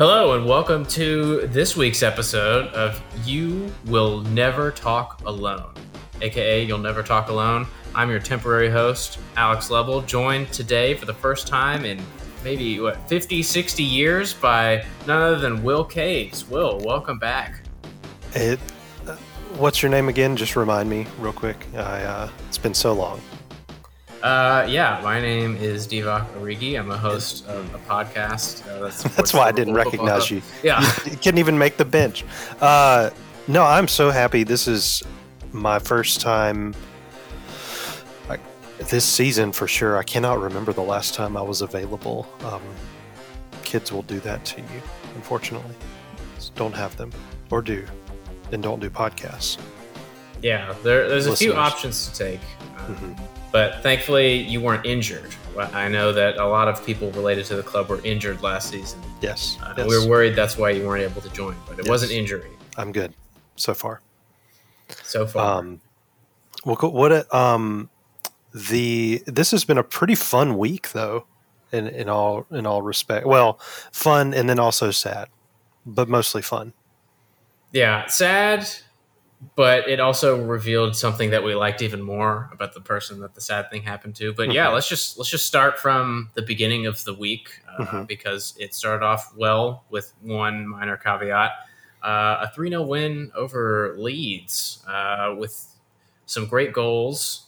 Hello, and welcome to this week's episode of You Will Never Talk Alone, aka You'll Never Talk Alone. I'm your temporary host, Alex Level, joined today for the first time in maybe, what, 50, 60 years by none other than Will Caves. Will, welcome back. It, uh, what's your name again? Just remind me real quick. I, uh, it's been so long. Uh, yeah, my name is Divock Origi. I'm a host of a podcast. Uh, that's, that's why I didn't recognize you. Yeah, you, you couldn't even make the bench. Uh, no, I'm so happy. This is my first time like, this season for sure. I cannot remember the last time I was available. Um, kids will do that to you, unfortunately. Just don't have them, or do, and don't do podcasts. Yeah, there, there's Listeners. a few options to take. Um, mm-hmm but thankfully, you weren't injured. I know that a lot of people related to the club were injured last season. Yes. Uh, yes. We were worried that's why you weren't able to join, but it yes. wasn't injury. I'm good so far. So far. Um, well, what um, the this has been a pretty fun week though, in in all in all respect. Well, fun and then also sad, but mostly fun. Yeah, sad but it also revealed something that we liked even more about the person that the sad thing happened to. But mm-hmm. yeah, let's just let's just start from the beginning of the week uh, mm-hmm. because it started off well with one minor caveat: uh, a three 0 win over Leeds uh, with some great goals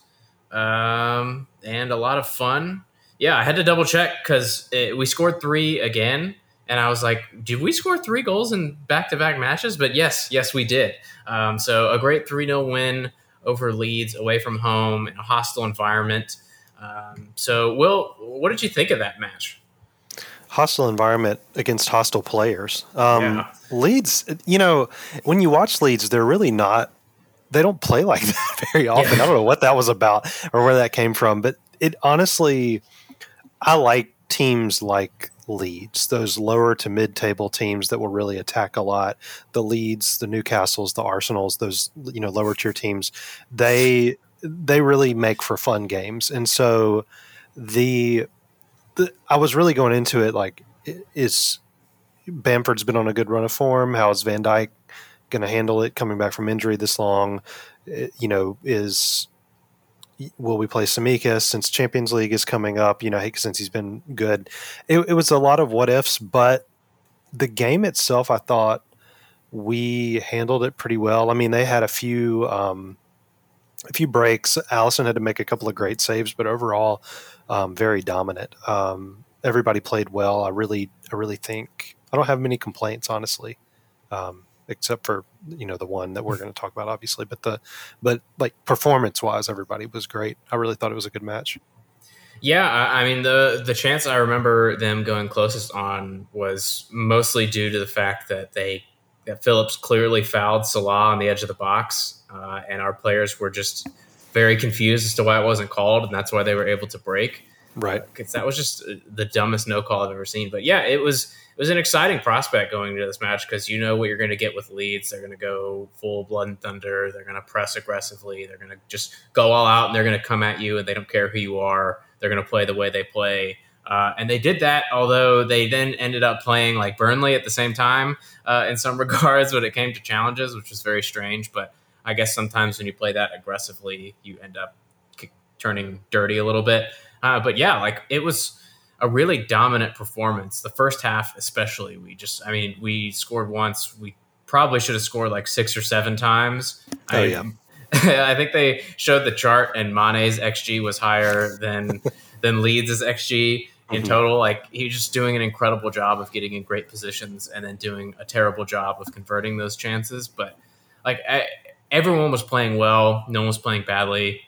um, and a lot of fun. Yeah, I had to double check because we scored three again and I was like, did we score three goals in back to back matches? But yes, yes, we did. Um, so a great 3 0 win over Leeds away from home in a hostile environment. Um, so, Will, what did you think of that match? Hostile environment against hostile players. Um, yeah. Leeds, you know, when you watch Leeds, they're really not, they don't play like that very often. Yeah. I don't know what that was about or where that came from, but it honestly, I like teams like Leeds, those lower to mid table teams that will really attack a lot. The Leeds, the Newcastles, the Arsenals, those you know lower tier teams, they they really make for fun games. And so the, the I was really going into it like is Bamford's been on a good run of form. How is Van Dijk going to handle it coming back from injury this long? You know, is will we play Tsimikas since Champions League is coming up? You know, since he's been good. It, it, was a lot of what ifs, but the game itself, I thought we handled it pretty well. I mean, they had a few um, a few breaks. Alisson had to make a couple of great saves, but overall, um, very dominant. Um, everybody played well. I really, I really think I don't have many complaints, honestly. Um, except for you know the one that we're going to talk about obviously but the but like performance wise everybody was great. I really thought it was a good match. Yeah i mean the the chance i remember them going closest on was mostly due to the fact that they that phillips clearly fouled salah on the edge of the box uh, and our players were just very confused as to why it wasn't called and that's why they were able to break. Right. Because uh, that was just the dumbest no call i've ever seen. But yeah it was it was an exciting prospect going into this match because you know what you're going to get with Leeds. They're going to go full blood and thunder. They're going to press aggressively. They're going to just go all out and they're going to come at you and they don't care who you are. They're going to play the way they play. Uh, and they did that, although they then ended up playing like Burnley at the same time uh, in some regards when it came to challenges, which was very strange. But I guess sometimes when you play that aggressively, you end up turning dirty a little bit. Uh, but yeah, like it was a really dominant performance. The first half, especially, we just, I mean, we scored once. We probably should have scored like six or seven times. Oh, I, yeah. I think they showed the chart, and Mane's XG was higher than than Leeds' XG in mm-hmm. total. Like he's just doing an incredible job of getting in great positions, and then doing a terrible job of converting those chances. But like I, everyone was playing well, no one was playing badly.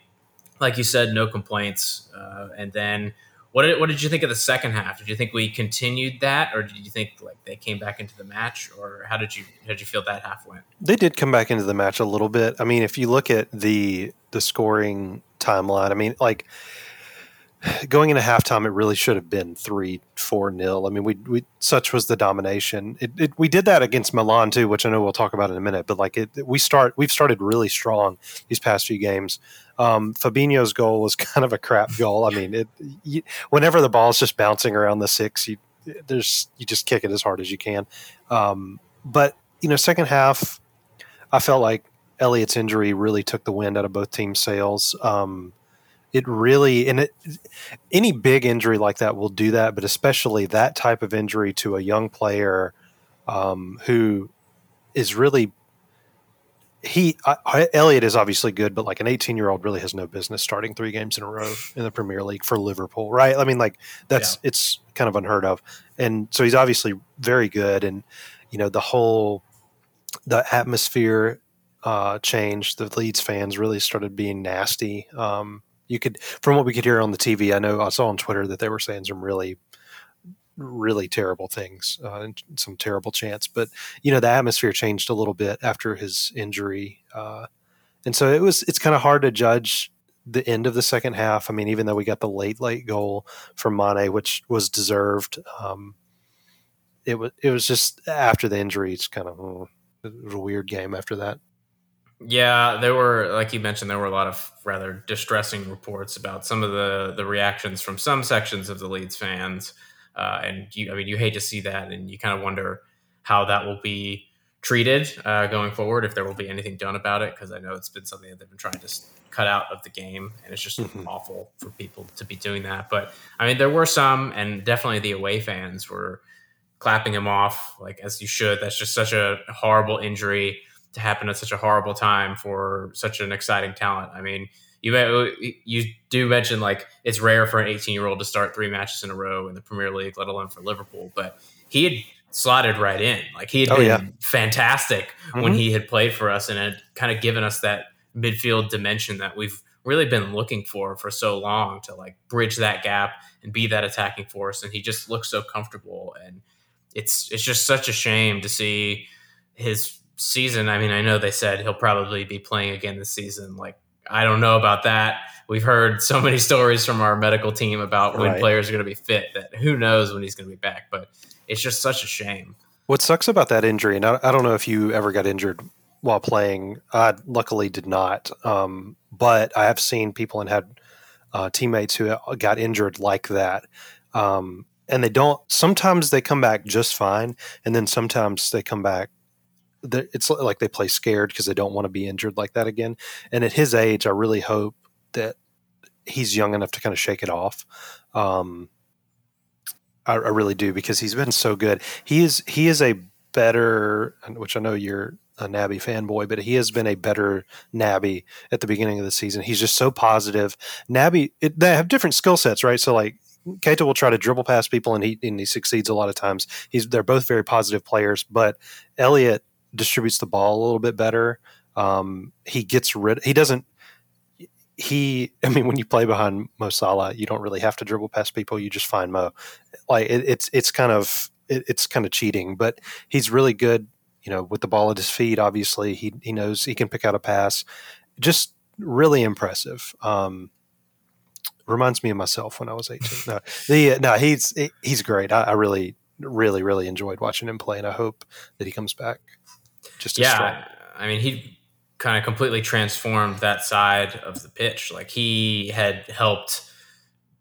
Like you said, no complaints. Uh, and then what did, what did you think of the second half? Did you think we continued that, or did you think like they came back into the match, or how did you how did you feel that half went? They did come back into the match a little bit. I mean, if you look at the the scoring timeline, I mean, like going into halftime, it really should have been three, four nil. I mean, we, we such was the domination. It, it, we did that against Milan too, which I know we'll talk about in a minute. But like it, we start, we've started really strong these past few games. Um, Fabinho's goal was kind of a crap goal. I mean, it, you, whenever the ball's just bouncing around the six, you there's you just kick it as hard as you can. Um, but you know, second half, I felt like Elliott's injury really took the wind out of both teams' sails. Um, it really and it, any big injury like that will do that, but especially that type of injury to a young player um, who is really he I, Elliott is obviously good, but like an 18 year old really has no business starting three games in a row in the Premier League for Liverpool, right? I mean, like that's yeah. it's kind of unheard of, and so he's obviously very good, and you know the whole the atmosphere uh, changed. The Leeds fans really started being nasty. Um, you could, from what we could hear on the TV, I know I saw on Twitter that they were saying some really really terrible things uh, and some terrible chants. But you know, the atmosphere changed a little bit after his injury, uh, and so it was. It's kind of hard to judge the end of the second half. I mean, even though we got the late late goal from Mane, which was deserved, um, it was it was just after the injury. It's kind of oh, it was a weird game after that. Yeah, there were, like you mentioned, there were a lot of rather distressing reports about some of the the reactions from some sections of the Leeds fans. Uh, and you, I mean, you hate to see that, and you kind of wonder how that will be treated uh, going forward, if there will be anything done about it, because I know it's been something that they've been trying to cut out of the game, and it's just mm-hmm. awful for people to be doing that. But I mean, there were some, and definitely the away fans were clapping him off, like as you should. That's just such a horrible injury to happen at such a horrible time for such an exciting talent. I mean, you you do mention like it's rare for an 18 year old to start three matches in a row in the Premier League, let alone for Liverpool. But he had slotted right in. Like he had oh, been yeah. fantastic mm-hmm. when he had played for us and had kind of given us that midfield dimension that we've really been looking for for so long to like bridge that gap and be that attacking force. And he just looks so comfortable. And it's it's just such a shame to see his season. I mean, I know they said he'll probably be playing again this season. Like I don't know about that. We've heard so many stories from our medical team about when right. players are going to be fit that who knows when he's going to be back. But it's just such a shame. What sucks about that injury, and I, I don't know if you ever got injured while playing. I luckily did not, um, but I have seen people and had uh, teammates who got injured like that. Um, and they don't. Sometimes they come back just fine, and then sometimes they come back it's like they play scared because they don't want to be injured like that again. And at his age, I really hope that he's young enough to kind of shake it off. Um, I, I, really do because he's been so good. He is he is a better, which I know you're a Naby fanboy, but he has been a better Naby at the beginning of the season. He's just so positive. Naby, it, they have different skill sets, right? So like Keita will try to dribble past people and he and he succeeds a lot of times. He's they're both very positive players, but Elliott distributes the ball a little bit better. Um, he gets rid. He doesn't. He. I mean, when you play behind Mo Salah, you don't really have to dribble past people. You just find Mo. Like it, it's it's kind of it, it's kind of cheating, but he's really good. You know, with the ball at his feet. Obviously, he he knows he can pick out a pass. Just really impressive. Um, reminds me of myself when I was 18. No, the, no, he's he's great. I, I, really, really, really enjoyed watching him play, and I hope that he comes back. Just yeah, strong. I mean, he kind of completely transformed that side of the pitch. Like he had helped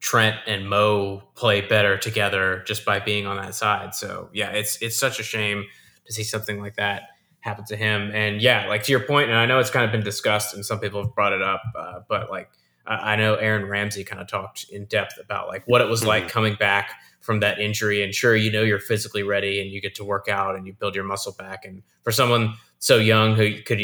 Trent and Mo play better together just by being on that side. So yeah, it's it's such a shame to see something like that happen to him. And yeah, like to your point, and I know it's kind of been discussed, and some people have brought it up, uh, but like I know Aaron Ramsey kind of talked in depth about like what it was like coming back from that injury. And sure, you know you're physically ready and you get to work out and you build your muscle back. And for someone so young who could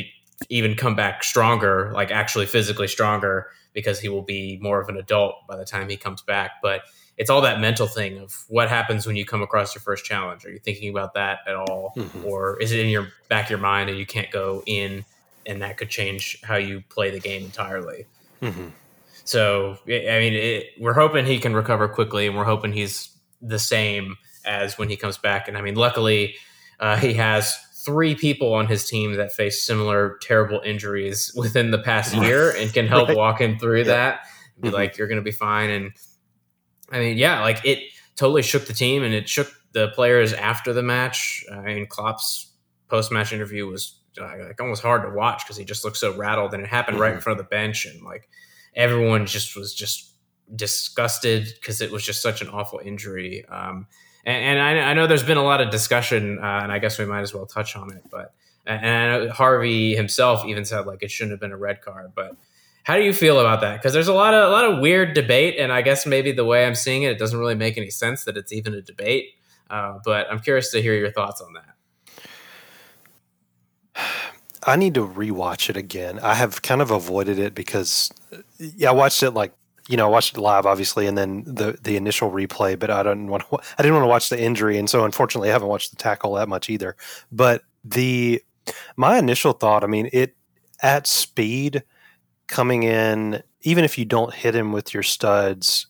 even come back stronger, like actually physically stronger, because he will be more of an adult by the time he comes back. But it's all that mental thing of what happens when you come across your first challenge. Are you thinking about that at all, mm-hmm. or is it in your back of your mind and you can't go in, and that could change how you play the game entirely? Mm-hmm. So I mean, it, we're hoping he can recover quickly, and we're hoping he's the same as when he comes back. And I mean, luckily, uh, he has three people on his team that face similar terrible injuries within the past year and can help right. walk him through yeah. that. Be mm-hmm. like, you're going to be fine. And I mean, yeah, like it totally shook the team and it shook the players after the match. I mean, Klopp's post match interview was like almost hard to watch because he just looked so rattled and it happened mm-hmm. right in mm-hmm. front of the bench and like everyone just was just disgusted because it was just such an awful injury. Um, and, and I, I, know there's been a lot of discussion, uh, and I guess we might as well touch on it. But and Harvey himself even said like it shouldn't have been a red card. But how do you feel about that? Because there's a lot of a lot of weird debate, and I guess maybe the way I'm seeing it, it doesn't really make any sense that it's even a debate. Uh, but I'm curious to hear your thoughts on that. I need to rewatch it again. I have kind of avoided it because yeah, I watched it like you know, I watched it live, obviously, and then the the initial replay. But I don't want to, I didn't want to watch the injury, and so unfortunately, I haven't watched the tackle that much either. But the my initial thought, I mean, it at speed coming in, even if you don't hit him with your studs,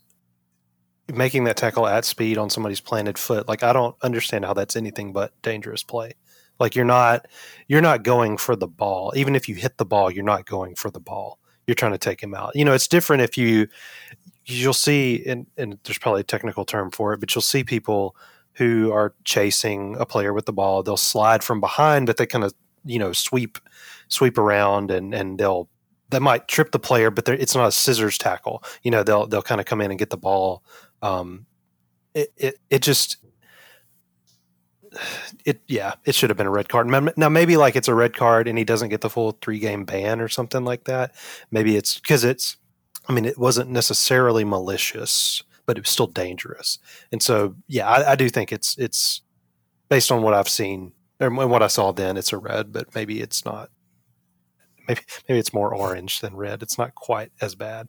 making that tackle at speed on somebody's planted foot, like I don't understand how that's anything but dangerous play. Like you're not you're not going for the ball. Even if you hit the ball, you're not going for the ball you're trying to take him out. You know, it's different if you you'll see and, and there's probably a technical term for it, but you'll see people who are chasing a player with the ball. They'll slide from behind, but they kind of you know sweep sweep around and and they'll they might trip the player, but it's not a scissors tackle. You know, they'll they'll kind of come in and get the ball. Um, it, it it just it yeah, it should have been a red card. Now maybe like it's a red card and he doesn't get the full three game ban or something like that. Maybe it's because it's. I mean, it wasn't necessarily malicious, but it was still dangerous. And so, yeah, I, I do think it's it's based on what I've seen and what I saw then. It's a red, but maybe it's not. Maybe maybe it's more orange than red. It's not quite as bad.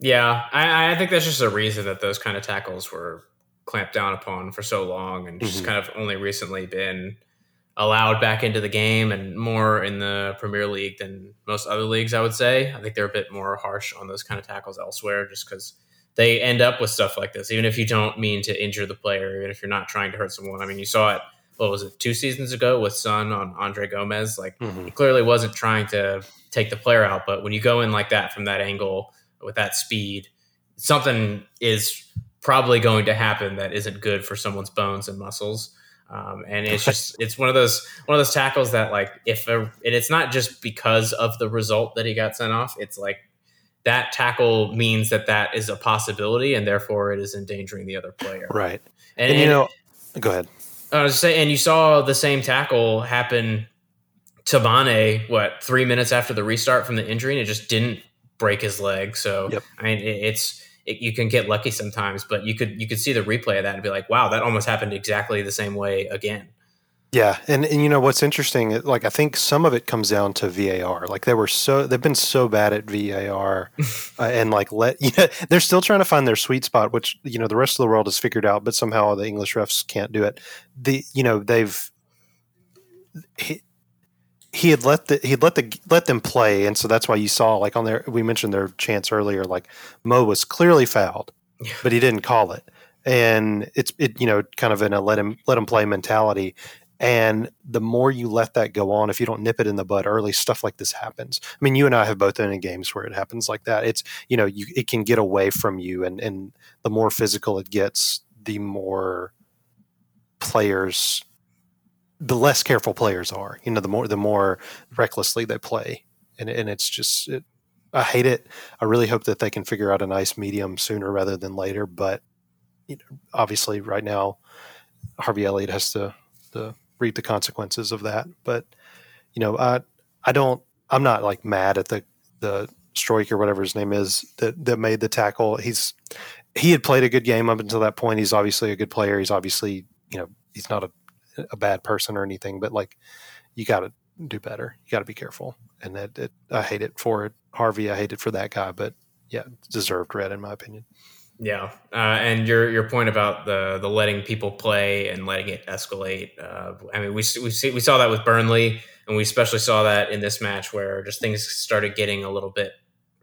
Yeah, I, I think that's just a reason that those kind of tackles were clamped down upon for so long and just mm-hmm. kind of only recently been allowed back into the game and more in the Premier League than most other leagues, I would say. I think they're a bit more harsh on those kind of tackles elsewhere just because they end up with stuff like this, even if you don't mean to injure the player, even if you're not trying to hurt someone. I mean, you saw it, what was it, two seasons ago with Son on Andre Gomes? Like, mm-hmm. he clearly wasn't trying to take the player out, but when you go in like that from that angle with that speed, something is probably going to happen that isn't good for someone's bones and muscles. Um, and it's just it's one of those one of those tackles that like if a, and it's not just because of the result that he got sent off. It's like that tackle means that that is a possibility, and therefore it is endangering the other player. Right. And, and you and, know, go ahead. I was saying, and you saw the same tackle happen to Mane, what three minutes after the restart from the injury, and it just didn't break his leg. So yep. I mean, it, it's it, you can get lucky sometimes, but you could you could see the replay of that and be like, wow, that almost happened exactly the same way again. Yeah, and, and you know what's interesting? Like I think some of it comes down to VAR. Like they were so they've been so bad at VAR, uh, and like let you know, they're still trying to find their sweet spot, which you know the rest of the world has figured out, but somehow the English refs can't do it. The you know they've he had let the he'd let the let them play, and so that's why you saw like on there we mentioned their chance earlier. Like Mo was clearly fouled, yeah. but he didn't call it, and it's it you know kind of in a let him let him play mentality. And the more you let that go on, if you don't nip it in the bud early, stuff like this happens. I mean, you and I have both been in games where it happens like that. It's you know you it can get away from you, and and the more physical it gets, the more players the less careful players are. You know, the more the more recklessly they play, and and it's just it, I hate it. I really hope that they can figure out a nice medium sooner rather than later. But you know, obviously, right now, Harvey Elliott has to to reap the consequences of that. But you know, I I don't. I'm not like mad at the the Struijk or whatever his name is that that made the tackle. He's he had played a good game up until that point. He's obviously a good player. He's obviously you know he's not a a bad person or anything, but like you got to do better. You got to be careful. And that it, I hate it for it. Harvey, I hate it for that guy, but yeah, deserved red in my opinion. Yeah, uh, and your your point about the the letting people play and letting it escalate. Uh, I mean, we we see, we saw that with Burnley, and we especially saw that in this match where just things started getting a little bit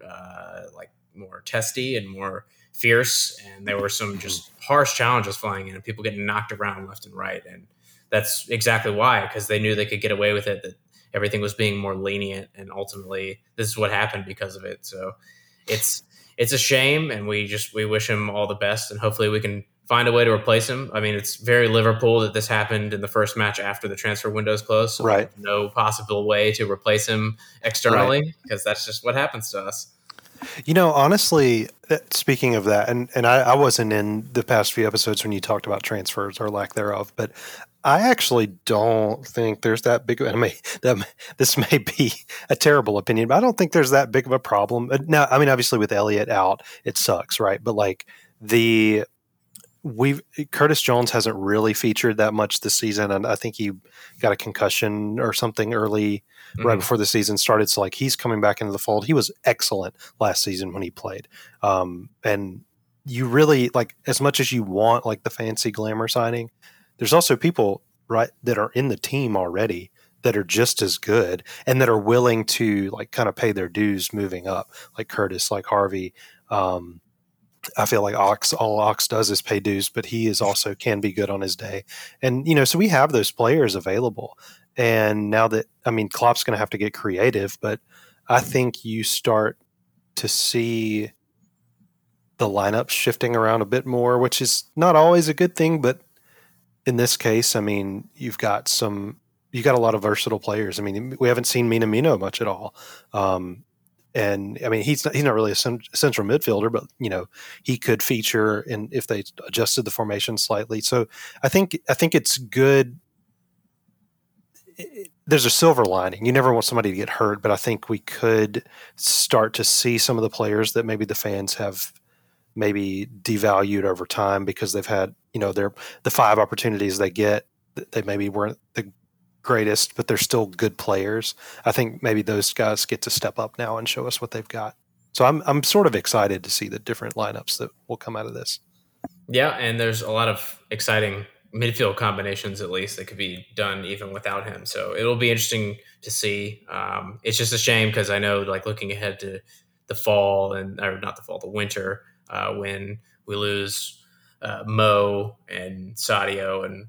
uh, like more testy and more fierce, and there were some just harsh challenges flying in, and people getting knocked around left and right, and that's exactly why because they knew they could get away with it that everything was being more lenient and ultimately this is what happened because of it. So it's it's a shame and we just we wish him all the best and hopefully we can find a way to replace him. I mean it's very liverpool that this happened in the first match after the transfer window's closed so right. no possible way to replace him externally because right. that's just what happens to us. You know, honestly, speaking of that, and, and I, I wasn't in the past few episodes when you talked about transfers or lack thereof, but I actually don't think there's that big. I mean, that, this may be a terrible opinion, but I don't think there's that big of a problem. Now, I mean, obviously with Elliott out, it sucks, right? But like the we Curtis Jones hasn't really featured that much this season, and I think he got a concussion or something early, mm-hmm. right before the season started. So like he's coming back into the fold. He was excellent last season when he played, um, and you really like as much as you want like the fancy glamour signing. There's also people right that are in the team already that are just as good and that are willing to like kind of pay their dues moving up, like Curtis, like Harvey. Um, I feel like Ox, all Ox does is pay dues, but he is also can be good on his day. And, you know, so we have those players available. And now that, I mean, Klopp's going to have to get creative, but I think you start to see the lineup shifting around a bit more, which is not always a good thing. But in this case, I mean, you've got some, you got a lot of versatile players. I mean, we haven't seen Minamino much at all. Um, and I mean he's not, he's not really a central midfielder, but you know he could feature in if they adjusted the formation slightly. So I think I think it's good. There's a silver lining. You never want somebody to get hurt, but I think we could start to see some of the players that maybe the fans have maybe devalued over time because they've had you know their the five opportunities they get they maybe weren't the greatest, but they're still good players. I think maybe those guys get to step up now and show us what they've got. So I'm I'm sort of excited to see the different lineups that will come out of this. Yeah, and there's a lot of exciting midfield combinations at least that could be done even without him. So it'll be interesting to see. Um, it's just a shame because I know like looking ahead to the fall and or not the fall, the winter uh, when we lose uh, Mo and Sadio and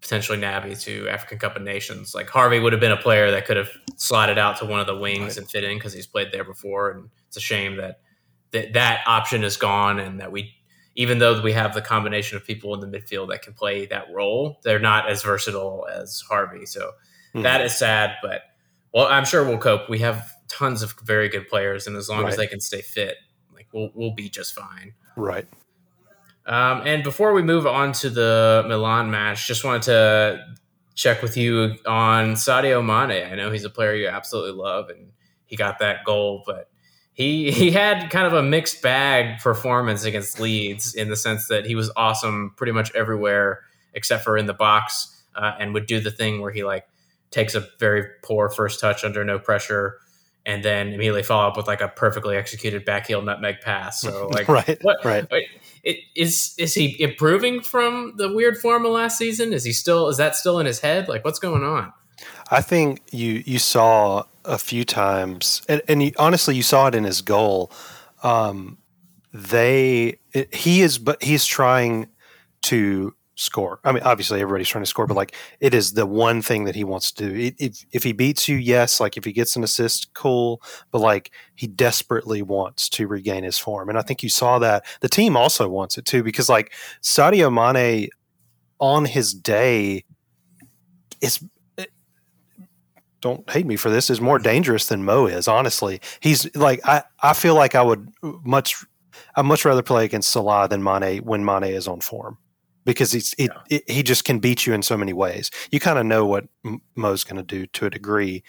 potentially Naby to African Cup of Nations. Like Harvey would have been a player that could have slotted out to one of the wings right. and fit in because he's played there before. And it's a shame that, that that option is gone and that we, even though we have the combination of people in the midfield that can play that role, they're not as versatile as Harvey. So mm-hmm. that is sad, but well, I'm sure we'll cope. We have tons of very good players, and as long right. as they can stay fit, we'll we'll be just fine. Right. Um, and before we move on to the Milan match, just wanted to check with you on Sadio Mane. I know he's a player you absolutely love, and he got that goal, but he he had kind of a mixed bag performance against Leeds in the sense that he was awesome pretty much everywhere except for in the box, uh, and would do the thing where he like takes a very poor first touch under no pressure and then immediately follow up with like a perfectly executed backheel nutmeg pass. So like, right, what, right. It, is is he improving from the weird form of last season? Is he still is that still in his head? Like, what's going on? I think you you saw a few times, and, and you, honestly, you saw it in his goal. Um, they it, he is, but he's trying to score. I mean, obviously everybody's trying to score, but like it is the one thing that he wants to do. If if he beats you, yes. Like if he gets an assist, cool. But like he desperately wants to regain his form, and I think you saw that. The team also wants it too because like Sadio Mane on his day is. Eh, don't hate me for this. Is more dangerous than Mo is. Honestly, he's like I. I feel like I would much. I'd much rather play against Salah than Mane when Mane is on form because he's it, yeah. he just can beat you in so many ways. You kind of know what Mo's going to do to a degree,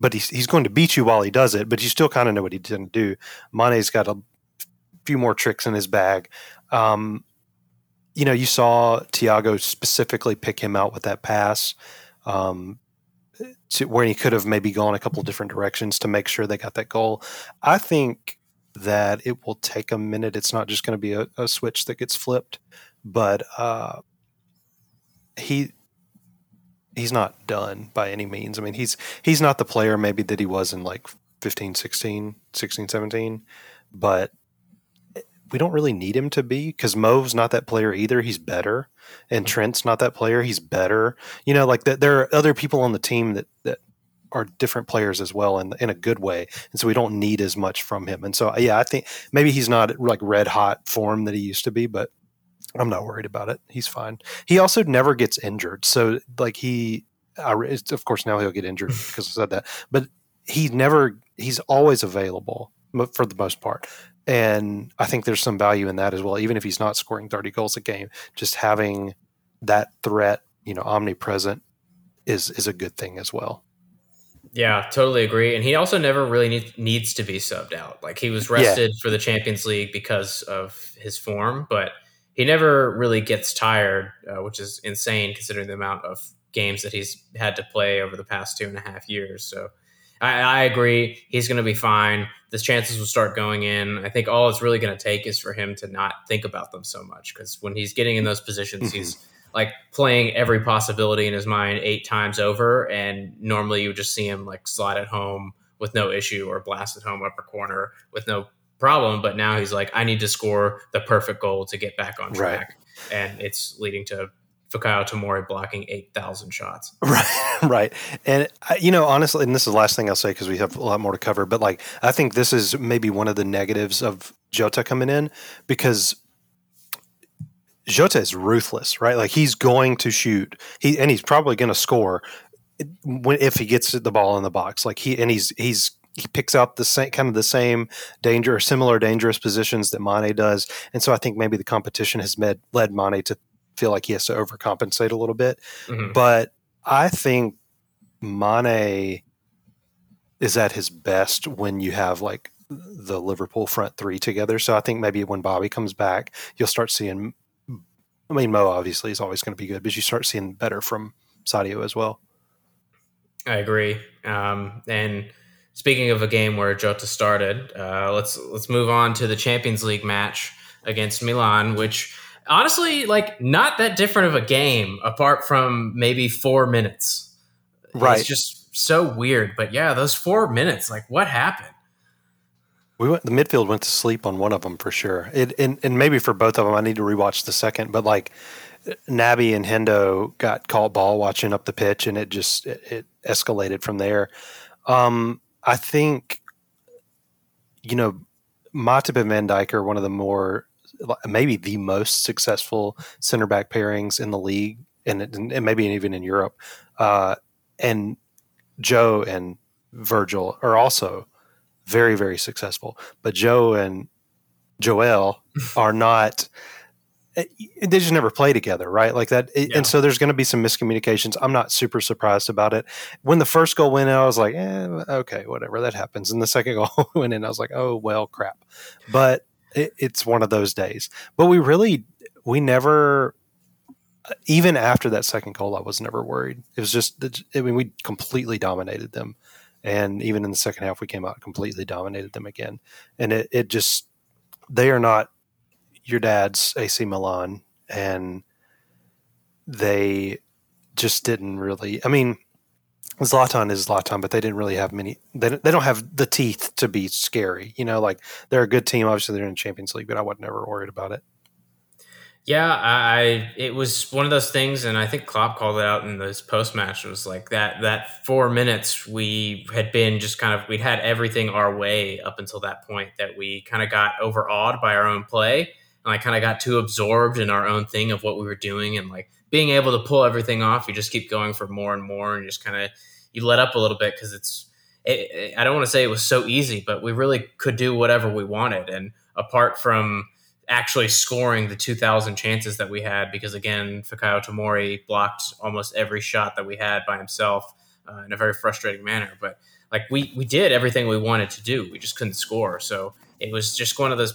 but he's he's going to beat you while he does it. But you still kind of know what he's going to do. Mane's got a few more tricks in his bag. Um, you know, you saw Thiago specifically pick him out with that pass. Um, to where he could have maybe gone a couple different directions to make sure they got that goal. I think that it will take a minute. It's not just going to be a, a, switch that gets flipped but uh, he he's not done by any means. I mean, he's he's not the player maybe that he was in like 15, 16, 16, 17, but we don't really need him to be because Mo's not that player either. He's better, and. Trent's not that player. He's better. You know, like that. There are other people on the team that that are different players as well, in in a good way, and so we don't need as much from him. And so, yeah, I think maybe he's not like red hot form that he used to be, but I'm not worried about it. He's fine. He also never gets injured. So like he, I, of course now he'll get injured because I said that, but he never, he's always available. for the most part. And I think there's some value in that as well, even if he's not scoring 30 goals a game. Just having that threat, you know, omnipresent is is a good thing as well. Yeah, totally agree. And he also never really need, needs to be subbed out. Like he was rested yeah. for the Champions League because of his form, but he never really gets tired, uh, which is insane considering the amount of games that he's had to play over the past two and a half years. So I, I agree. He's going to be fine. The chances will start going in. I think all it's really going to take is for him to not think about them so much because when he's getting in those positions, mm-hmm. he's like playing every possibility in his mind eight times over. And normally you would just see him like slide at home with no issue or blast at home upper corner with no problem. But now he's like, I need to score the perfect goal to get back on track. Right. And it's leading to Fikayo Tomori blocking 8,000 shots. Right, right. And, uh, you know, honestly, and this is the last thing I'll say because we have a lot more to cover, but like, I think this is maybe one of the negatives of Jota coming in because Jota is ruthless, right? Like, he's going to shoot, he and he's probably going to score when, if he gets the ball in the box. Like, he, and he's, he's, he picks out the same kind of the same danger or similar dangerous positions that Mane does, and so I think maybe the competition has med, led Mane to feel like he has to overcompensate a little bit. Mm-hmm. But I think Mane is at his best when you have like the Liverpool front three together. So I think maybe when Bobby comes back, you'll start seeing. I mean, Mo obviously is always going to be good, but you start seeing better from Sadio as well. I agree. Um, and speaking of a game where Jota started, uh, let's let's move on to the Champions League match against Milan, which honestly, like not that different of a game apart from maybe four minutes. Right. It's just so weird. But yeah, those four minutes, like what happened? We went. The midfield went to sleep on one of them for sure. It and, and maybe for both of them, I need to rewatch the second. But like Naby and Hendo got caught ball watching up the pitch, and it just it, it escalated from there. Um, I think you know Matip and Van Dijk are one of the more maybe the most successful center back pairings in the league, and, and maybe even in Europe. Uh, and Joe and Virgil are also very, very successful. But Joe and Joel are not. Eh, they just never play together, right? Like that, yeah. and so there's going to be some miscommunications. I'm not super surprised about it. When the first goal went in, I was like, eh, "Okay, whatever, that happens." And the second goal went in, I was like, "Oh well, crap." But it, it's one of those days. But we really, we never, even after that second goal, I was never worried. It was just, I mean, we completely dominated them. And even in the second half, we came out completely dominated them again. And it, it just, they are not your dad's AC Milan. And they just didn't really, I mean, Zlatan is Zlatan, but they didn't really have many. They they don't have the teeth to be scary. You know, like they're a good team. Obviously, they're in Champions League, but I was never worried about it. Yeah, I it was one of those things, and I think Klopp called it out in this post match. Was like that that four minutes we had been just kind of we'd had everything our way up until that point that we kind of got overawed by our own play, and I kind of got too absorbed in our own thing of what we were doing, and like being able to pull everything off, you just keep going for more and more, and just kind of you let up a little bit because it's. It, it, I don't want to say it was so easy, but we really could do whatever we wanted, and apart from actually scoring the 2,000 chances that we had, because again, Fikayo Tomori blocked almost every shot that we had by himself uh, in a very frustrating manner. But like we we did everything we wanted to do, we just couldn't score. So it was just one of those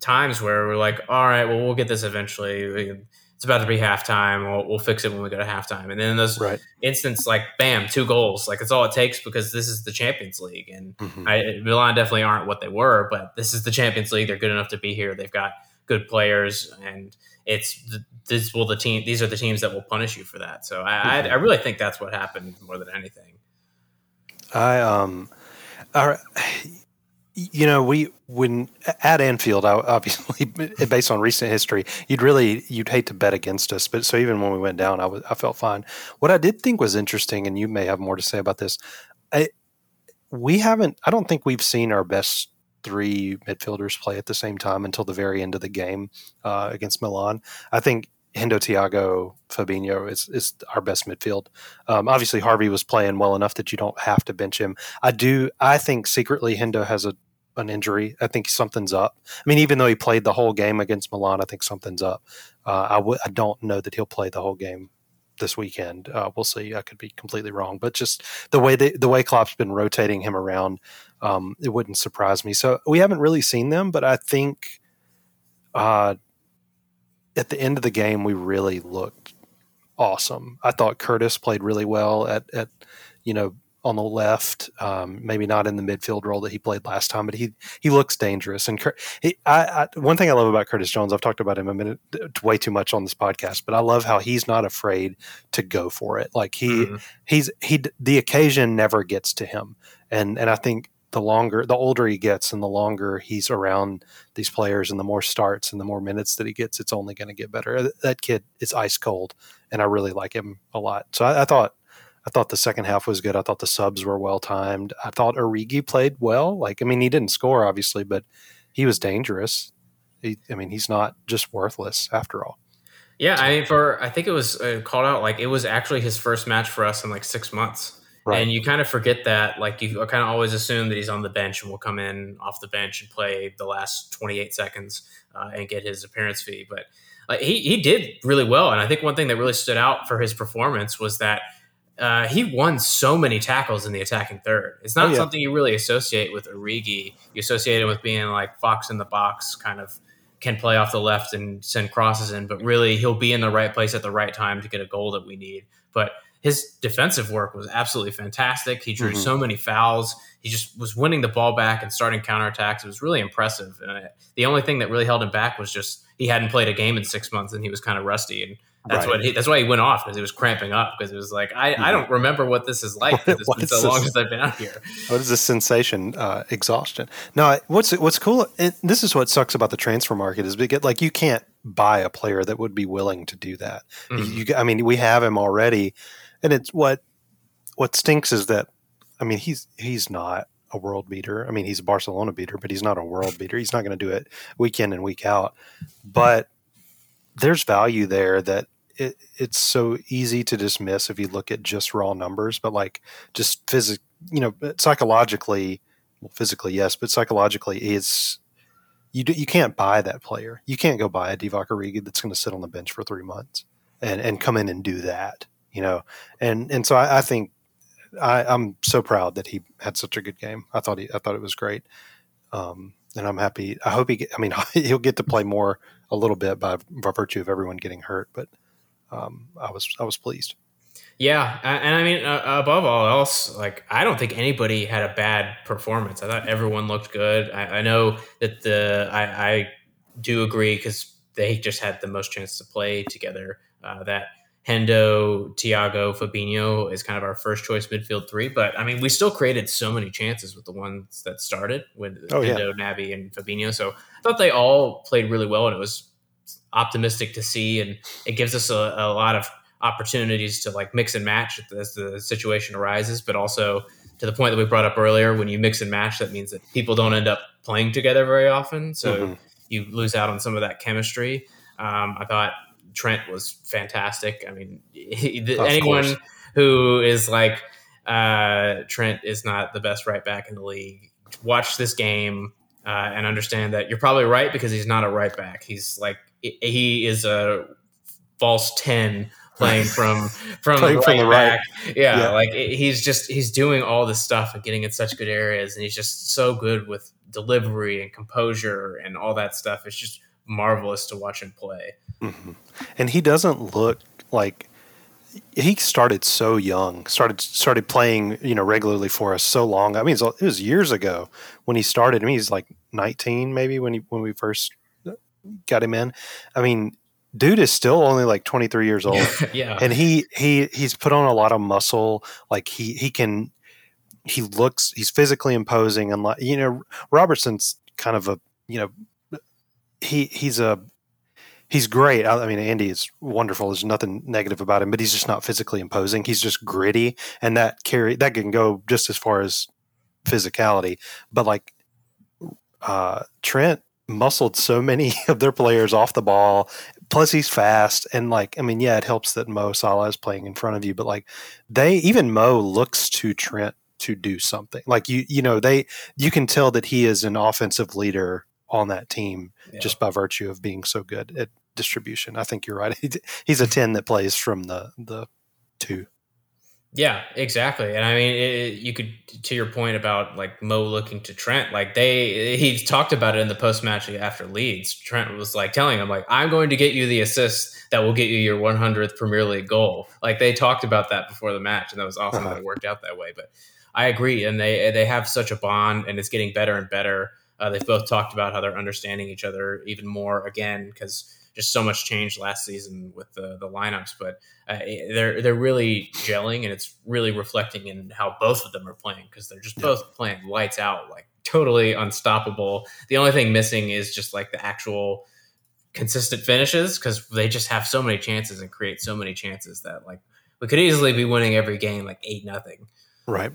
times where we're like, all right, well, we'll get this eventually it's about to be halftime. We'll, we'll fix it when we go to halftime. And then in those right. instance, like bam, two goals. Like it's all it takes because this is the Champions League, and mm-hmm. I, Milan definitely aren't what they were, but this is the Champions League. They're good enough to be here. They've got good players, and it's this will the team. These are the teams that will punish you for that. So I, mm-hmm. I, I really think that's what happened more than anything. I um, right you know, we when at Anfield, obviously based on recent history, you'd really you'd hate to bet against us. But so even when we went down, I, was, I felt fine. What I did think was interesting, and you may have more to say about this. I, we haven't. I don't think we've seen our best three midfielders play at the same time until the very end of the game uh, against Milan. I think Hendo, Thiago, Fabinho is is our best midfield. Um, obviously, Harvey was playing well enough that you don't have to bench him. I do. I think secretly Hendo has a an injury. I think something's up. I mean, even though he played the whole game against Milan, I think something's up. Uh, I w- I don't know that he'll play the whole game this weekend. Uh, we'll see. I could be completely wrong, but just the way they, the way Klopp's been rotating him around, um, it wouldn't surprise me. So we haven't really seen them, but I think uh, at the end of the game, we really looked awesome. I thought Curtis played really well at at you know on the left, um, maybe not in the midfield role that he played last time, but he he looks dangerous. And he, I, I, one thing I love about Curtis Jones, I've talked about him a minute way too much on this podcast, but I love how he's not afraid to go for it. Like he mm-hmm. he's he the occasion never gets to him, and and I think the longer the older he gets and the longer he's around these players and the more starts and the more minutes that he gets, it's only going to get better. That kid is ice cold, and I really like him a lot. So I, I thought I thought the second half was good. I thought the subs were well timed. I thought Origi played well. Like, I mean, he didn't score obviously, but he was dangerous. He, I mean, he's not just worthless after all. Yeah, I mean, for I think it was uh, called out like it was actually his first match for us in like six months, right. and you kind of forget that. Like, you kind of always assume that he's on the bench and will come in off the bench and play the last twenty eight seconds uh, and get his appearance fee. But like, he he did really well, and I think one thing that really stood out for his performance was that uh, he won so many tackles in the attacking third. It's not oh, yeah. something you really associate with Origi. You associate him with being like fox in the box, kind of can play off the left and send crosses in, but really he'll be in the right place at the right time to get a goal that we need. But his defensive work was absolutely fantastic. He drew mm-hmm. so many fouls. He just was winning the ball back and starting counterattacks. It was really impressive. And the only thing that really held him back was just he hadn't played a game in six months and he was kind of rusty. And that's right. what he, that's why he went off because he was cramping up because it was like I, I don't remember what this is like because it's been so this, long since I've been out here. What is this sensation? Uh, exhaustion. No, what's what's cool? this is what sucks about the transfer market is because like you can't buy a player that would be willing to do that. Mm-hmm. You, I mean, we have him already, and it's what what stinks is that I mean he's he's not a world beater. I mean he's a Barcelona beater, but he's not a world beater. He's not going to do it week in and week out, but there's value there that it, it's so easy to dismiss if you look at just raw numbers, but like just physic, you know, psychologically, well, physically yes, but psychologically it's you do, you can't buy that player. You can't go buy a Divock Origi that's going to sit on the bench for three months and and come in and do that, you know. And and so I, I think I, am so proud that he had such a good game. I thought he I thought it was great. Um, and I'm happy. I hope he. Get, I mean, he'll get to play more a little bit by, by virtue of everyone getting hurt, but um, I was I was pleased. Yeah, and I mean, uh, above all else, like I don't think anybody had a bad performance. I thought everyone looked good. I, I know that the I, I do agree because they just had the most chance to play together. Uh, that Hendo, Thiago, Fabinho is kind of our first choice midfield three. But I mean, we still created so many chances with the ones that started with oh, Hendo, yeah. Naby, and Fabinho. So I thought they all played really well, and it was optimistic to see. And it gives us a, a lot of opportunities to like mix and match as the situation arises, but also to the point that we brought up earlier, when you mix and match, that means that people don't end up playing together very often. So mm-hmm. you lose out on some of that chemistry. Um, I thought Trent was fantastic. I mean, he, anyone course. who is like uh, Trent is not the best right back in the league. Watch this game uh, and understand that you're probably right because he's not a right back. He's like he is a false ten playing from from, playing the, right from the right back. Yeah, yeah, like he's just he's doing all this stuff and getting in such good areas, and he's just so good with delivery and composure and all that stuff. It's just marvelous to watch him play. Mm-hmm. And he doesn't look like he started so young. started started playing you know regularly for us so long. I mean, it was years ago when he started. I mean, he's like 19 maybe when he when we first got him in. I mean, dude is still only like 23 years old. yeah. And he he he's put on a lot of muscle. Like he he can he looks he's physically imposing and like you know Robertson's kind of a you know he he's a he's great. I, mean, Andy is wonderful. There's nothing negative about him, but he's just not physically imposing. He's just gritty, and that carry that can go just as far as physicality. But like uh, Trent muscled so many of their players off the ball. Plus, he's fast, and like I mean, yeah, it helps that Mo Salah is playing in front of you, but like they even Mo looks to Trent to do something. Like you, you know, they you can tell that he is an offensive leader on that team yeah. just by virtue of being so good at distribution. I think you're right. He's a ten that plays from the the two. Yeah, exactly. And I mean, it, you could to your point about like Mo looking to Trent, like they he talked about it in the post match after Leeds. Trent was like telling him like I'm going to get you the assist that will get you your 100th Premier League goal. Like they talked about that before the match, and that was awesome uh-huh. that it worked out that way. But I agree, and they they have such a bond, and it's getting better and better. Uh, they've both talked about how they're understanding each other even more again because just so much change last season with the the lineups, but uh, they're they're really gelling, and it's really reflecting in how both of them are playing because they're just yeah. both playing lights out, like totally unstoppable. The only thing missing is just like the actual consistent finishes because they just have so many chances and create so many chances that like we could easily be winning every game like eight nothing. Right.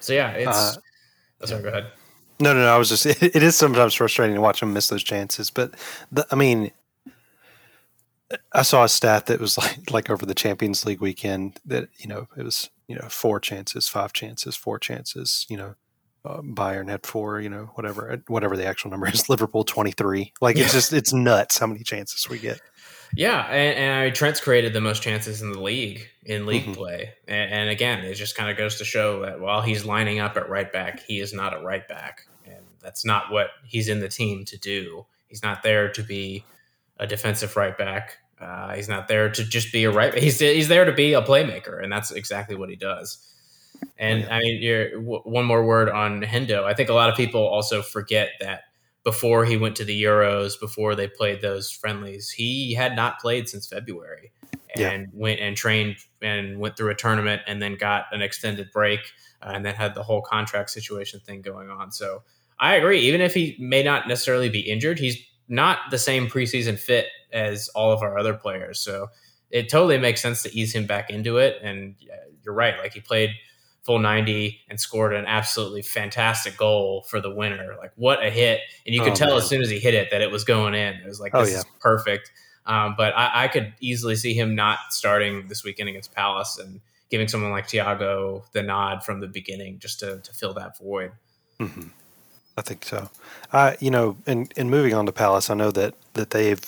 So yeah, it's. Uh, oh, sorry, go ahead. No, no, no. I was just. It, it is sometimes frustrating to watch them miss those chances, but the, I mean, I saw a stat that was like like over the Champions League weekend that you know it was you know four chances, five chances, four chances. You know, uh, Bayern had four. You know, whatever whatever the actual number is. Liverpool twenty three. Like yeah. it's just it's nuts how many chances we get. Yeah, and, and Trent's created the most chances in the league in league mm-hmm. play, and, and, again, it just kind of goes to show that while he's lining up at right back, he is not a right back, and that's not what he's in the team to do. He's not there to be a defensive right back. Uh, he's not there to just be a right. He's he's there to be a playmaker, and that's exactly what he does. And yeah. I mean, w- one more word on Hendo. I think a lot of people also forget that before he went to the Euros, before they played those friendlies, he had not played since February and yeah. went and trained and went through a tournament and then got an extended break uh, and then had the whole contract situation thing going on. So I agree. Even if he may not necessarily be injured, he's not the same preseason fit as all of our other players. So it totally makes sense to ease him back into it. And you're right. Like he played – full 90 and scored an absolutely fantastic goal for the winner. Like what a hit. And you could oh, tell man. as soon as he hit it that it was going in. It was like, oh, this oh, yeah. is perfect. Um, but I, I, could easily see him not starting this weekend against Palace and giving someone like Thiago the nod from the beginning just to, to fill that void. Mm-hmm. I think so. Uh, you know, and, and moving on to Palace, I know that, that they've,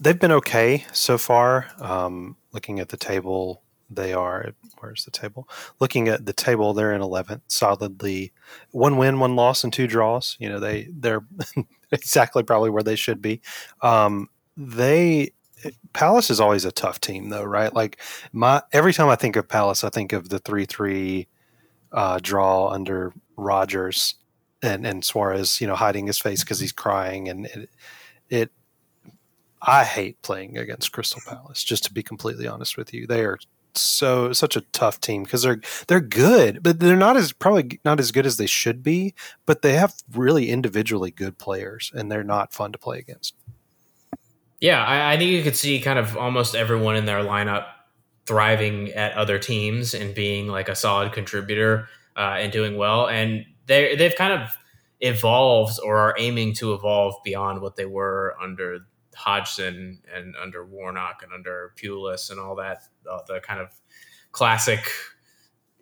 they've been okay so far. Um, looking at the table, they are where's the table? Looking at the table, they're in 11th, solidly one win, one loss, and two draws. You know, they they're exactly probably where they should be. Um, they Palace is always a tough team, though, right? Like my every time I think of Palace, I think of the three three uh, draw under Rodgers and and Suarez, you know, hiding his face because he's crying, and it, it I hate playing against Crystal Palace. Just to be completely honest with you, they are so such a tough team because they're they're good, but they're not as probably not as good as they should be. But they have really individually good players, and they're not fun to play against. Yeah, I, I think you could see kind of almost everyone in their lineup thriving at other teams and being like a solid contributor uh, and doing well, and they they've kind of evolved or are aiming to evolve beyond what they were under Hodgson and under Warnock and under Pulis and all that, uh, the kind of classic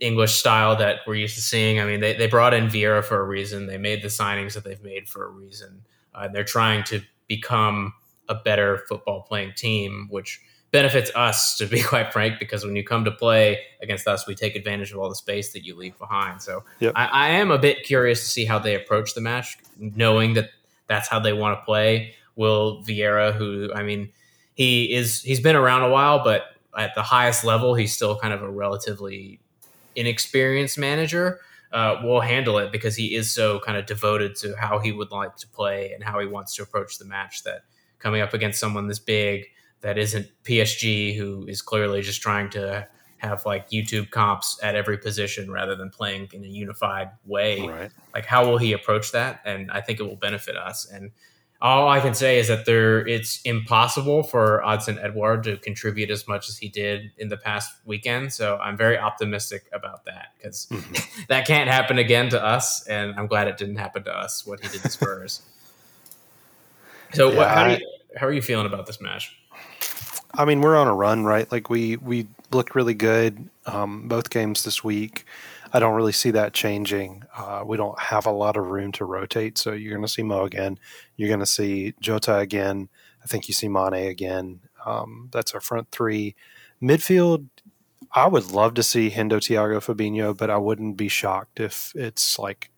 English style that we're used to seeing. I mean, they, they brought in Vieira for a reason. They made the signings that they've made for a reason. Uh, they're trying to become a better football playing team, which benefits us, to be quite frank, because when you come to play against us, we take advantage of all the space that you leave behind. So yep. I, I am a bit curious to see how they approach the match, knowing that that's how they want to play. Will Vieira, who I mean, he is he's been around a while, but at the highest level, he's still kind of a relatively inexperienced manager. Uh, will handle it because he is so kind of devoted to how he would like to play and how he wants to approach the match. That coming up against someone this big that isn't PSG, who is clearly just trying to have like YouTube comps at every position rather than playing in a unified way. Right. Like, how will he approach that? And I think it will benefit us. And all I can say is that there it's impossible for Odsonne Edouard to contribute as much as he did in the past weekend. So I'm very optimistic about that because mm-hmm. that can't happen again to us, and I'm glad it didn't happen to us what he did to Spurs. so yeah, what, how, you, how are you feeling about this match? I mean, we're on a run, right? Like we we looked really good um, both games this week. I don't really see that changing. Uh, we don't have a lot of room to rotate, so you're going to see Mo again. You're going to see Jota again. I think you see Mane again. Um, that's our front three. Midfield, I would love to see Hendo, Thiago, Fabinho, but I wouldn't be shocked if it's like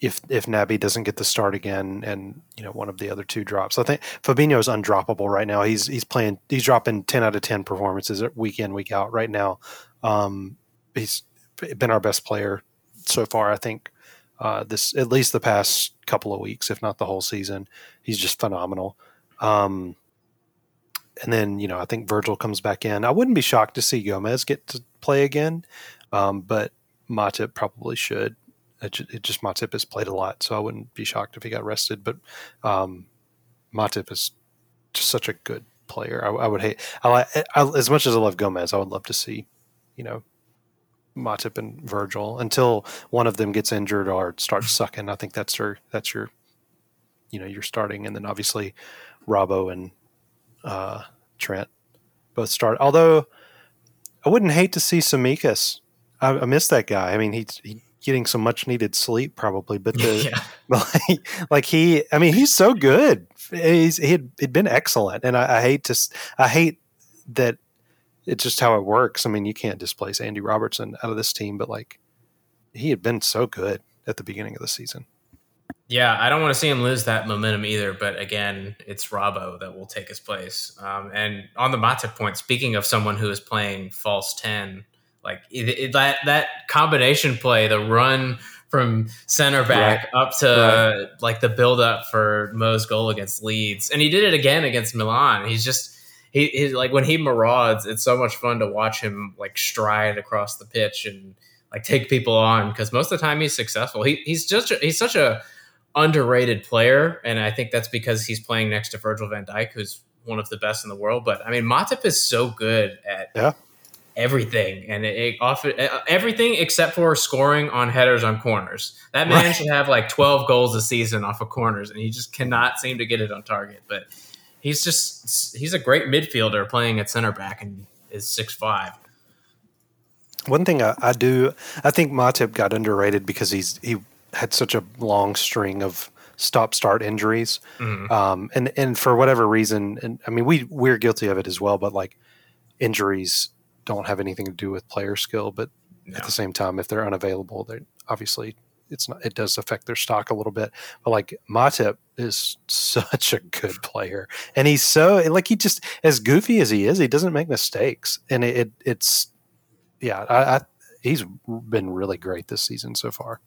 if if Naby doesn't get the start again and you know one of the other two drops. I think Fabinho is undroppable right now. He's he's playing he's dropping ten out of ten performances week in week out right now. Um, he's been our best player so far. I think uh, this at least the past couple of weeks, if not the whole season. He's just phenomenal. Um, and then you know I think Virgil comes back in. I wouldn't be shocked to see Gomez get to play again, um, but Matip probably should. It just, it just, Matip has played a lot, so I wouldn't be shocked if he got rested. But um, Matip is just such a good player. I, I would hate I, I, as much as I love Gomez. I would love to see you know Matip and Virgil until one of them gets injured or starts sucking. I think that's your that's your you know you're starting, and then obviously Robbo and uh, Trent both start. Although I wouldn't hate to see Tsimikas. I, I miss that guy. I mean, he's he getting some much needed sleep probably, but the yeah. like, like, he, I mean, he's so good. He's he had he'd been excellent, and I, I hate to I hate that it's just how it works. I mean, you can't displace Andy Robertson out of this team, but like he had been so good at the beginning of the season. Yeah, I don't want to see him lose that momentum either. But again, it's Robbo that will take his place. Um, and on the Matip point, speaking of someone who is playing false ten, like it, it, that that combination play, the run from center back right. up to right. like the build up for Mo's goal against Leeds, and he did it again against Milan. He's just he, he like when he marauds, it's so much fun to watch him like stride across the pitch and like take people on because most of the time he's successful. He, he's just he's such a underrated player, and I think that's because he's playing next to Virgil Van Dijk, who's one of the best in the world. But I mean, Matip is so good at yeah. everything, and it, it often uh, everything except for scoring on headers on corners. That man right. should have like twelve goals a season off of corners, and he just cannot seem to get it on target. But he's just he's a great midfielder playing at center back, and is six five. One thing I, I do, I think Matip got underrated because he's he had such a long string of stop start injuries, mm-hmm. um, and and for whatever reason, and I mean we we're guilty of it as well, but like injuries don't have anything to do with player skill, but no. at the same time, if they're unavailable, they obviously it's not it does affect their stock a little bit. But like Matip is such a good player, and he's so like he just as goofy as he is, he doesn't make mistakes, and it, it it's yeah, I, I, he's been really great this season so far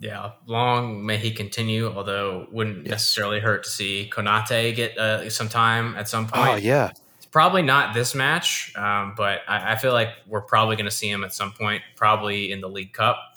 yeah, long may he continue. Although wouldn't necessarily hurt to see Konate get uh, some time at some point. Oh yeah, it's probably not this match, um, but I, I, feel like we're probably going to see him at some point, probably in the League Cup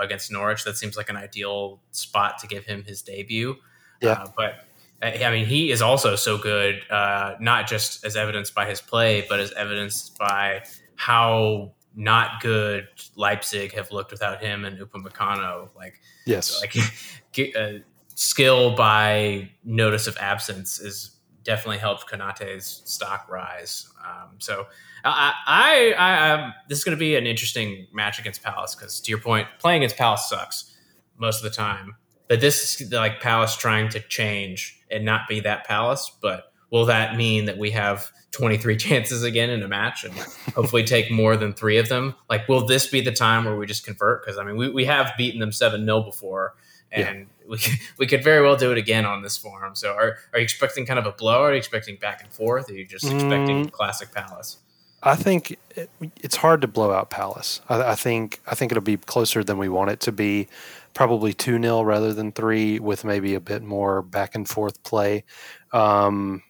against Norwich. That seems like an ideal spot to give him his debut. Yeah, uh, but I mean, he is also so good, uh, not just as evidenced by his play, but as evidenced by how not good Leipzig have looked without him and Upamecano. Like, yes, like uh, skill by notice of absence is definitely helped Konate's stock rise. Um, so I, I, I, I, this is going to be an interesting match against Palace because, to your point, playing against Palace sucks most of the time. But this is like Palace trying to change and not be that Palace. But will that mean that we have 23 chances again in a match and hopefully take more than three of them. Like, will this be the time where we just convert? Because I mean, we, we have beaten them 7 0 before, and yeah. we, we could very well do it again on this form. So, are, are you expecting kind of a blow? Are you expecting back and forth? Are you just expecting mm, classic Palace? I think it, it's hard to blow out Palace. I, I, think I think it'll be closer than we want it to be. Probably 2 0 rather than 3, with maybe a bit more back and forth play. Um,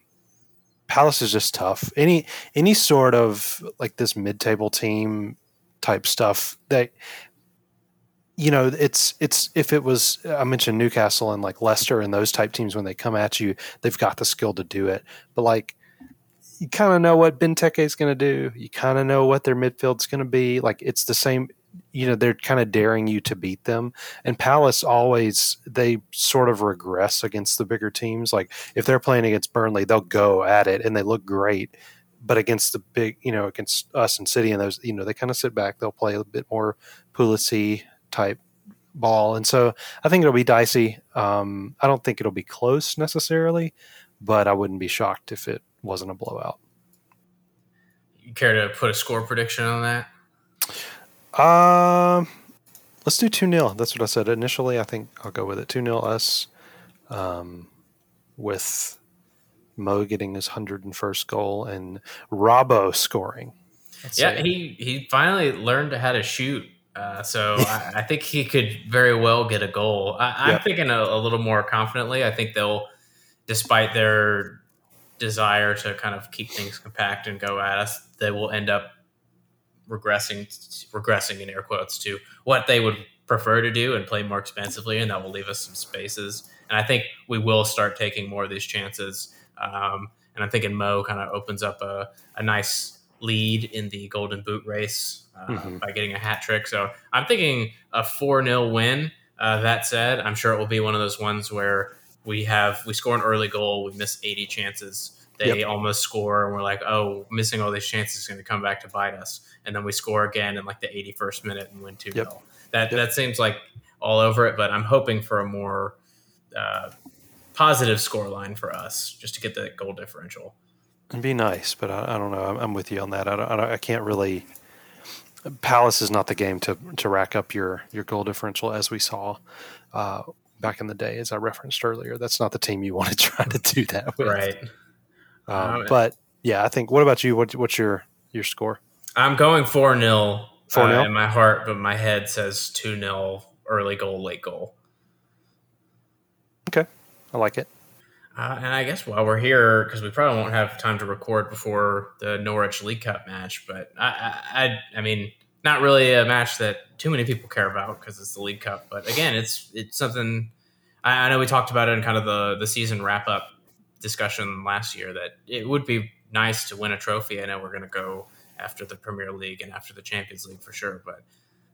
Palace is just tough. Any any sort of like this mid table team type stuff that you know it's it's if it was I mentioned Newcastle and like Leicester and those type teams when they come at you they've got the skill to do it. But like you kind of know what Benteke is going to do. You kind of know what their midfield's going to be. Like it's the same you know they're kind of daring you to beat them and palace always they sort of regress against the bigger teams like if they're playing against burnley they'll go at it and they look great but against the big, you know, against us and City and those, you know, they kind of sit back. They'll play a bit more Pulisic type ball, and so I think it'll be dicey. Um, I don't think it'll be close necessarily, but I wouldn't be shocked if it wasn't a blowout. You care to put a score prediction on that? Um, let's do two 0 That's what I said initially. I think I'll go with it two 0 us. Um, with Mo getting his 101st goal and Robbo scoring. Let's yeah, he he finally learned how to shoot. Uh, so I, I, think he could very well get a goal. I, am yep. thinking a, a, little more confidently. I think they'll, despite their desire to kind of keep things compact and go at us, they will end up regressing, regressing in air quotes to what they would prefer to do and play more expensively, and that will leave us some spaces. And I think we will start taking more of these chances. Um, and I'm thinking Mo kind of opens up a, a nice lead in the Golden Boot race uh, mm-hmm. by getting a hat trick. So I'm thinking a 4 0 win. Uh, that said, I'm sure it will be one of those ones where we have we score an early goal, we miss 80 chances. They yep. almost score, and we're like, "Oh, missing all these chances is going to come back to bite us." And then we score again in like the 81st minute and win two 0 yep. That yep. that seems like all over it, but I'm hoping for a more uh, positive score line for us just to get the goal differential. It'd be nice, but I, I don't know. I'm, I'm, with you on that. I, don't, I, don't, I can't really. Palace is not the game to to rack up your your goal differential as we saw uh, back in the day, as I referenced earlier. That's not the team you want to try to do that with, right? Um, um, but yeah, I think. What about you? What, what's your your score? I'm going four 0 Four 0 uh, in my heart, but my head says two 0 early goal, late goal. Okay, I like it. Uh, and I guess while we're here, because we probably won't have time to record before the Norwich League Cup match, but I, I, I mean, not really a match that too many people care about because it's the League Cup. But again, it's it's something. I, I know we talked about it in kind of the the season wrap up discussion last year that it would be nice to win a trophy. I know we're going to go after the Premier League and after the Champions League for sure, but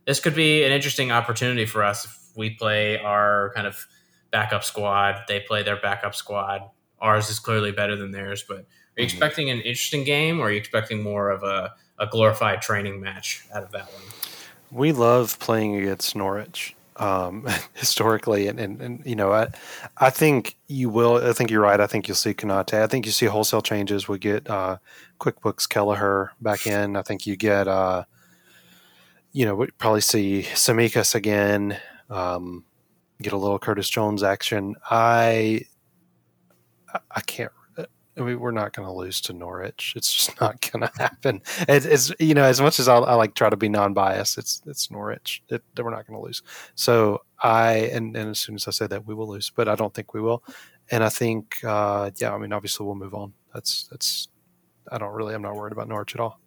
this could be an interesting opportunity for us if we play our kind of backup squad. They play their backup squad. Ours is clearly better than theirs, but are you mm-hmm. expecting an interesting game or are you expecting more of a, a glorified training match out of that one? We love playing against Norwich. Um, historically, and, and, and, you know, I, I think you will. I think you're right. I think you'll see Konate. I think you see wholesale changes. We get uh, Caoimhín Kelleher back in. I think you get, uh, you know, we probably see Tsimikas again. Um, get a little Curtis Jones action. I I can't. I mean, we're not going to lose to Norwich. It's just not going to happen. It, it's you know, as much as I, I, like try to be non-biased, it's it's Norwich that we're not going to lose. So I and, and as soon as I say that, we will lose, but I don't think we will. And I think, uh, yeah, I mean, obviously we'll move on. That's that's. I don't really. I'm not worried about Norwich at all.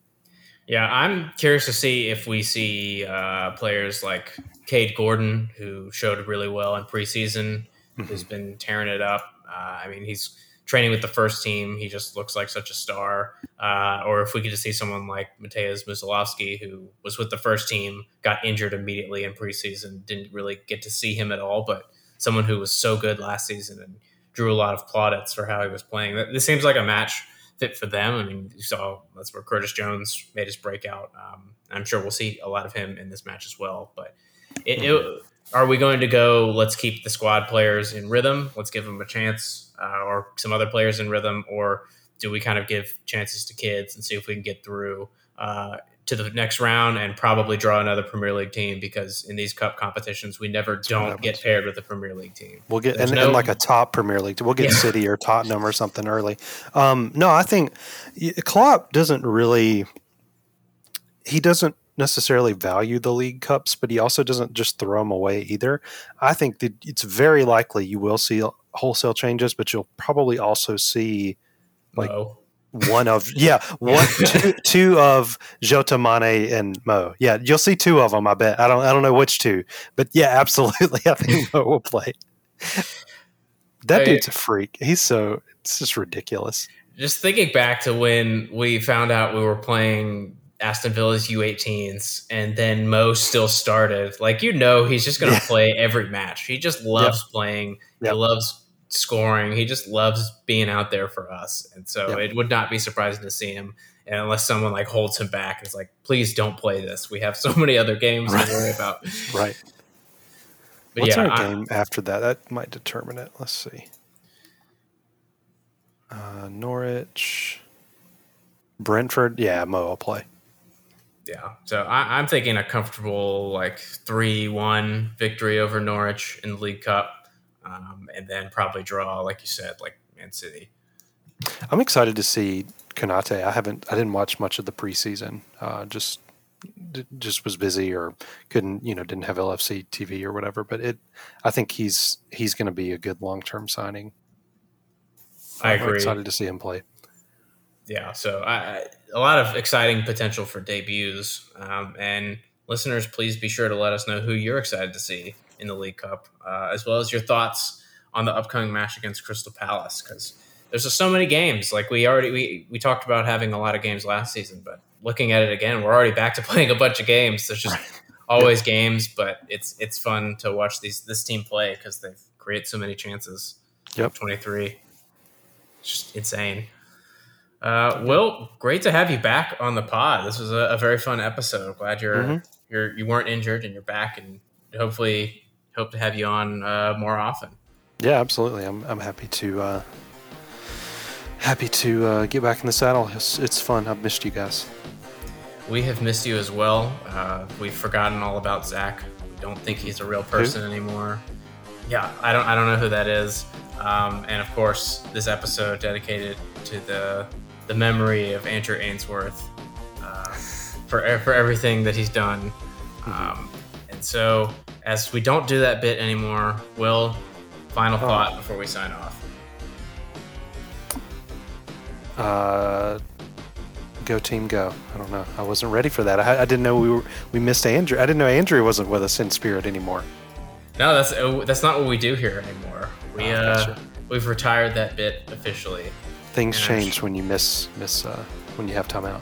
Yeah, I'm curious to see if we see uh, players like Kaide Gordon, who showed really well in preseason, mm-hmm. who's been tearing it up. Uh, I mean, he's training with the first team. He just looks like such a star. Uh, or if we could just see someone like Mateusz Musiałowski, who was with the first team, got injured immediately in preseason, didn't really get to see him at all, but someone who was so good last season and drew a lot of plaudits for how he was playing. This seems like a match fit for them. I mean, you saw that's where Curtis Jones made his breakout. Um, I'm sure we'll see a lot of him in this match as well. But it, it, are we going to go? Let's keep the squad players in rhythm. Let's give them a chance, uh, or some other players in rhythm, or do we kind of give chances to kids and see if we can get through uh, to the next round and probably draw another Premier League team because in these cup competitions we never That's don't get paired with a Premier League team. We'll get and, no, and, like a top Premier League. We'll get yeah. City or Tottenham or something early. Um, no, I think Klopp doesn't really. He doesn't necessarily value the league cups, but he also doesn't just throw them away either. I think that it's very likely you will see wholesale changes, but you'll probably also see like. Mo one of yeah one two, two of Jota Mane and Mo. Yeah, you'll see two of them. I bet. I don't I don't know which two, but yeah, absolutely. I think Mo will play. That I, dude's a freak. He's so it's just ridiculous. Just thinking back to when we found out we were playing Aston Villa's U18s and then Mo still started. Like you know he's just going to yeah. play every match. He just loves yep. playing. Yep. He loves scoring. He just loves being out there for us. And so yep. it would not be surprising to see him and unless someone like holds him back, it's like, please don't play this. We have so many other games right. to worry about. right. But What's yeah, our I, game after that? That might determine it. Let's see. Uh, Norwich, Brentford. Yeah, Mo will play. Yeah, so I, am thinking a comfortable like three-one victory over Norwich in the League Cup, um, and then probably draw, like you said, like Man City. I'm excited to see Konate. I haven't, I didn't watch much of the preseason. Uh, just just was busy or couldn't you know didn't have LFC TV or whatever. But it, I think he's he's going to be a good long term signing. I agree. I'm excited to see him play. Yeah, so I, a lot of exciting potential for debuts, um, and listeners, please be sure to let us know who you're excited to see in the League Cup, uh, as well as your thoughts on the upcoming match against Crystal Palace because there's just so many games. Like we already we we talked about having a lot of games last season, but looking at it again, we're already back to playing a bunch of games. There's just always yep. games, but it's it's fun to watch these this team play because they create so many chances. Yep, twenty three, just insane. Uh, Will, great to have you back on the pod. This was a, a very fun episode. Glad you're mm-hmm. you're you weren't injured and you're back, and hopefully hope to have you on uh, more often. Yeah, absolutely. I'm I'm happy to uh, happy to uh, get back in the saddle. It's, it's fun. I've missed you guys. We have missed you as well. Uh, we've forgotten all about Zach. We don't think he's a real person who? anymore. Yeah, I don't. I don't know who that is. Um, and of course, this episode dedicated to the the memory of Andrew Ainsworth uh, for for everything that he's done. Um, and so, as we don't do that bit anymore, Will, final oh. thought before we sign off. Uh, go team go. I don't know. I wasn't ready for that. I, I, didn't know we were we missed Andrew. I didn't know Andrew wasn't with us in spirit anymore. No, that's uh, that's not what we do here anymore. We oh, uh, gotcha. we've retired that bit officially. Things change when you miss miss uh, when you have time out.